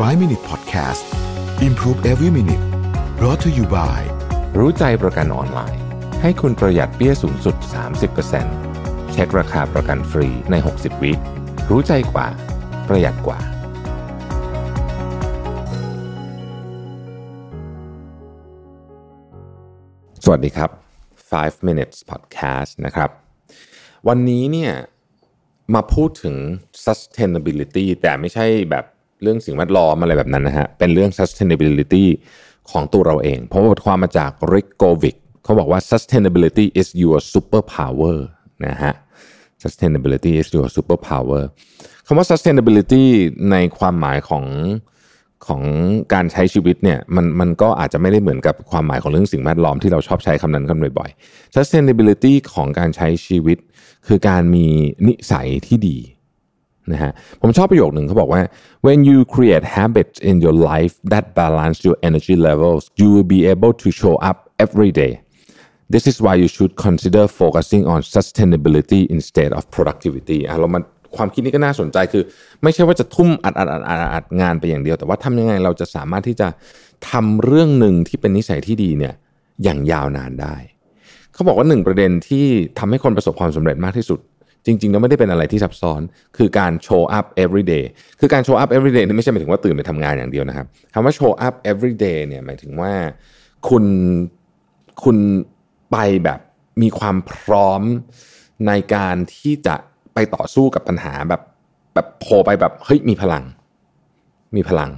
5 Minute Podcast Improve Every Minute brought to you by รู้ใจประกันออนไลน์ ให้คุณประหยัดเปี้ยสูงสุด 30%เช็คราคาประกันฟรีใน 60 วิรู้ใจกว่า ประหยัดกว่า สวัสดีครับ 5 minutes podcast นะครับ วันนี้เนี่ยมาพูดถึง sustainability แต่ไม่ใช่แบบ เรื่องสิ่งแวดล้อมอะไรแบบนั้นนะฮะเป็นเรื่อง sustainability ของตัวเราเอง เพราะว่าบทความมาจาก Rick Govic เขาบอกว่า sustainability is your superpower นะฮะ sustainability is your superpower คำว่า sustainability ในความหมายของของการใช้ชีวิตเนี่ยมันมันก็อาจจะไม่ได้เหมือนกับความหมายของเรื่องสิ่งแวดล้อมที่เราชอบใช้คำนั้นกันบ่อยๆ sustainability ของการใช้ชีวิต คือการมีนิสัยที่ดี นะฮะผมชอบประโยคหนึ่งเขาบอกว่า when you create habits in your life that balance your energy levels you will be able to show up every day this is why you should consider focusing on sustainability instead of productivity อะเรามาความคิดนี้ก็น่าสนใจคือ ไม่ใช่ว่าจะทุ่มอัดอัดอัดอัดอัดงานไปอย่างเดียว แต่ว่าทำยังไงเราจะสามารถที่จะทำเรื่องหนึ่งที่เป็นนิสัยที่ดีเนี่ยอย่างยาวนานได้ เขาบอกว่าหนึ่งประเด็นที่ทำให้คนประสบความสำเร็จมากที่สุด จริงๆแล้วไม่ได้เป็นอะไรที่ซับซ้อน คือการ show up every day คือการ show up every day นี่ไม่ใช่หมายถึงว่าตื่นไปทำงานอย่างเดียวนะครับคำว่า show up every day เนี่ยหมายถึงว่าคุณคุณไปแบบมีความพร้อมในการที่จะไปต่อสู้กับปัญหาแบบแบบโผล่ไปแบบเฮ้ยมีพลัง มีพลัง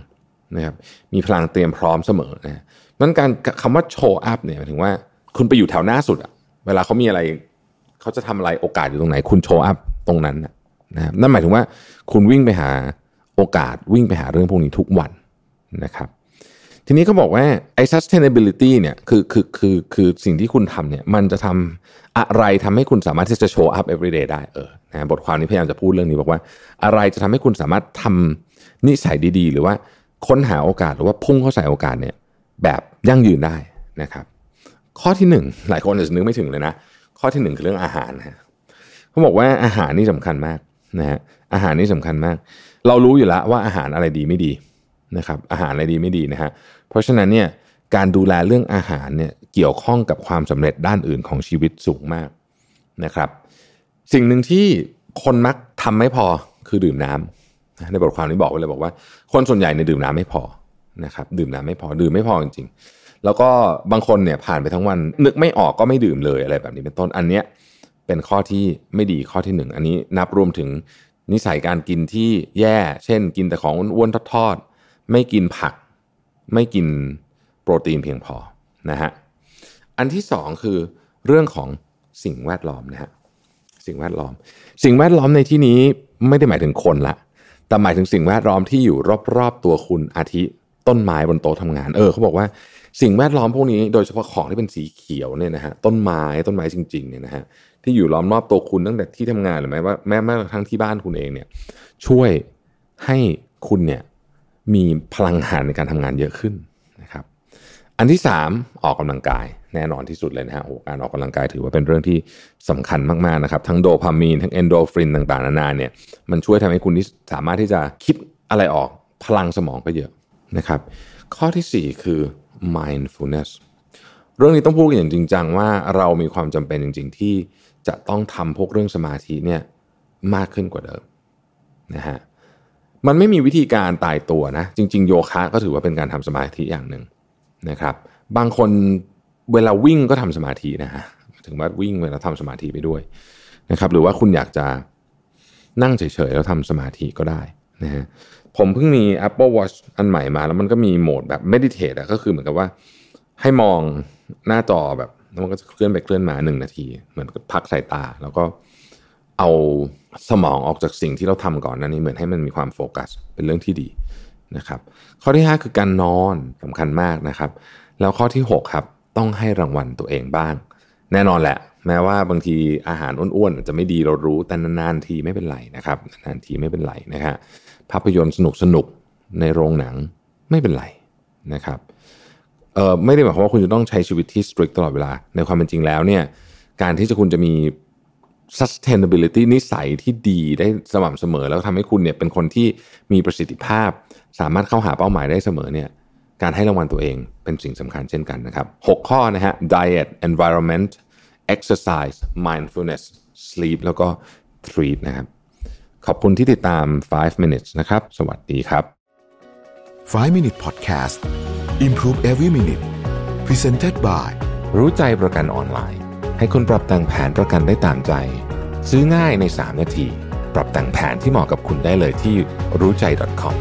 นะครับมีพลังเตรียมพร้อมเสมอนะนั้นการคำว่า show up เนี่ยหมายถึงว่าคุณไปอยู่แถวหน้าสุดอะเวลาเขามีอะไร เขาจะทำอะไรโอกาสอยู่ตรงไหน คุณโชว์อัพตรงนั้นนะครับนั่นหมายถึงว่าคุณวิ่งไปหาโอกาสวิ่งไปหาเรื่องพวกนี้ทุกวันนะครับ ทีนี้เขาบอกว่าไอ้ sustainability เนี่ยคือคือคือคือสิ่งที่คุณทำเนี่ยมันจะทำอะไรทำให้คุณสามารถที่จะโชว์อัพ everyday ได้เออนะบทความนี้พยายามจะพูดเรื่องนี้บอกว่า อะไรจะทำให้คุณสามารถทำนิสัยดีๆ หรือว่าค้นหาโอกาสหรือว่าพุ่งเข้าใส่โอกาสเนี่ยแบบยั่งยืนได้นะครับ ข้อที่หนึ่งหลายคนอาจจะนึกไม่ถึงเลยนะ ข้อที่หนึ่งคือเรื่องอาหารนะเขาบอกว่าอาหารนี่สำคัญมากนะฮะอาหารนี่สำคัญมาก เรารู้อยู่แล้วว่าอาหารอะไรดีไม่ดีนะครับอาหารอะไรดีไม่ดีนะฮะเพราะฉะนั้นเนี่ยการดูแลเรื่องอาหารเนี่ยเกี่ยวข้องกับความสำเร็จด้านอื่นของชีวิตสูงมากนะครับ สิ่งหนึ่งที่คนมักทำไม่พอคือดื่มน้ำในบทความนี้บอกไว้เลยบอกว่า คนส่วนใหญ่เนี่ยดื่มน้ำไม่พอนะครับดื่มน้ำไม่พอดื่มไม่พอจริงๆ แล้วก็บางคนเนี่ยผ่านไปทั้งวัน นึกไม่ออกก็ไม่ดื่มเลยอะไรแบบนี้เป็นต้นอันเนี้ยเป็นข้อที่ไม่ดีข้อที่หนึ่งอันนี้นับรวมถึงนิสัยการกินที่แย่ เช่น กินแต่ของอ้วนทอดๆไม่กินผัก ไม่กินโปรตีนเพียงพอนะฮะอันที่สองคือเรื่องของสิ่งแวดล้อมนะฮะสิ่งแวดล้อม สิ่งแวดล้อมในที่นี้ไม่ได้หมายถึงคนละ แต่หมายถึงสิ่งแวดล้อมที่อยู่รอบๆตัวคุณอาทิต้นไม้บนโต๊ะทำงาน เออเขาบอกว่า สิ่งแวดล้อมพวกนี้โดยเฉพาะของที่เป็นสีเขียวเนี่ยนะฮะต้นไม้ต้นไม้จริงๆเนี่ยนะฮะที่อยู่ล้อมรอบตัวคุณตั้งแต่ที่ทำงานหรือแม้ว่าแม้แม้กระทั่งที่บ้านคุณเองเนี่ยช่วยให้คุณเนี่ยมีพลังงานในการทำงานเยอะขึ้นนะครับ อันที่สามออกกำลังกายแน่นอนที่สุดเลยนะฮะโอ้การออกกำลังกายถือว่าเป็นเรื่องที่สำคัญมากๆนะครับ ทั้งโดพามีนทั้งเอนโดฟินต่างๆนานาเนี่ยมันช่วยทำให้คุณที่สามารถที่จะคิดอะไรออกพลังสมองก็เยอะนะครับ ข้อที่ 4 คือ mindfulness เรื่องนี้ต้องพูดกันอย่างจริงจังว่าเรามีความจำเป็นจริง ๆ ที่จะต้องทำพวกเรื่องสมาธิเนี่ยมากขึ้นกว่าเดิมนะฮะมันไม่มีวิธีการตายตัวนะ จริง ๆ โยคะก็ถือว่าเป็นการทำสมาธิอย่างหนึ่งนะครับ บางคนเวลาวิ่งก็ทำสมาธินะฮะถึงว่าวิ่งเวลาทำสมาธิไปด้วยนะครับ หรือว่าคุณอยากจะนั่งเฉยๆแล้วทำสมาธิก็ได้ นะฮะผมเพิ่งมี Apple Watch อันใหม่มาแล้วมันก็มีโหมดแบบ meditate อะก็คือเหมือนกับว่าให้มองหน้าจอแบบแล้วมันก็จะเคลื่อนไปเคลื่อนมาหนึ่งนาที เหมือนพักสายตา แล้วก็เอาสมองออกจากสิ่งที่เราทำก่อนนั้นนี้เหมือนให้มันมีความโฟกัส เป็นเรื่องที่ดีนะครับ ข้อที่ 5 คือการนอนสำคัญมากนะครับ แล้วข้อที่ 6 ครับ ต้องให้รางวัลตัวเองบ้าง แน่นอนแหละ แม้ว่าบางทีอาหารอ้วนๆจะไม่ดีเรารู้แต่นานๆทีไม่เป็นไรนะครับนานๆทีไม่เป็นไรนะฮะภาพยนตร์สนุกสนุกในโรงหนังไม่เป็นไรนะครับเออไม่ได้หมายความว่าคุณจะต้องใช้ชีวิตที่ strict ตลอดเวลา ในความเป็นจริงแล้วเนี่ยการที่จะคุณจะมี sustainability นิสัยที่ดีได้สม่ำเสมอ แล้วทำให้คุณเนี่ยเป็นคนที่มีประสิทธิภาพ สามารถเข้าหาเป้าหมายได้เสมอเนี่ย การให้รางวัลตัวเองเป็นสิ่งสำคัญเช่นกันนะครับ 6 ข้อนะฮะ diet environment exercise mindfulness sleep แล้วก็ treat นะครับ ขอบคุณที่ติดตาม 5 minutes นะครับ สวัสดีครับ 5 Minute Podcast Improve Every Minute Presented by รู้ใจประกันออนไลน์ ให้คุณปรับแต่งแผนประกันได้ตามใจ ซื้อง่ายใน 3 นาที ปรับแต่งแผนที่เหมาะกับคุณได้เลยที่รู้ใจ .com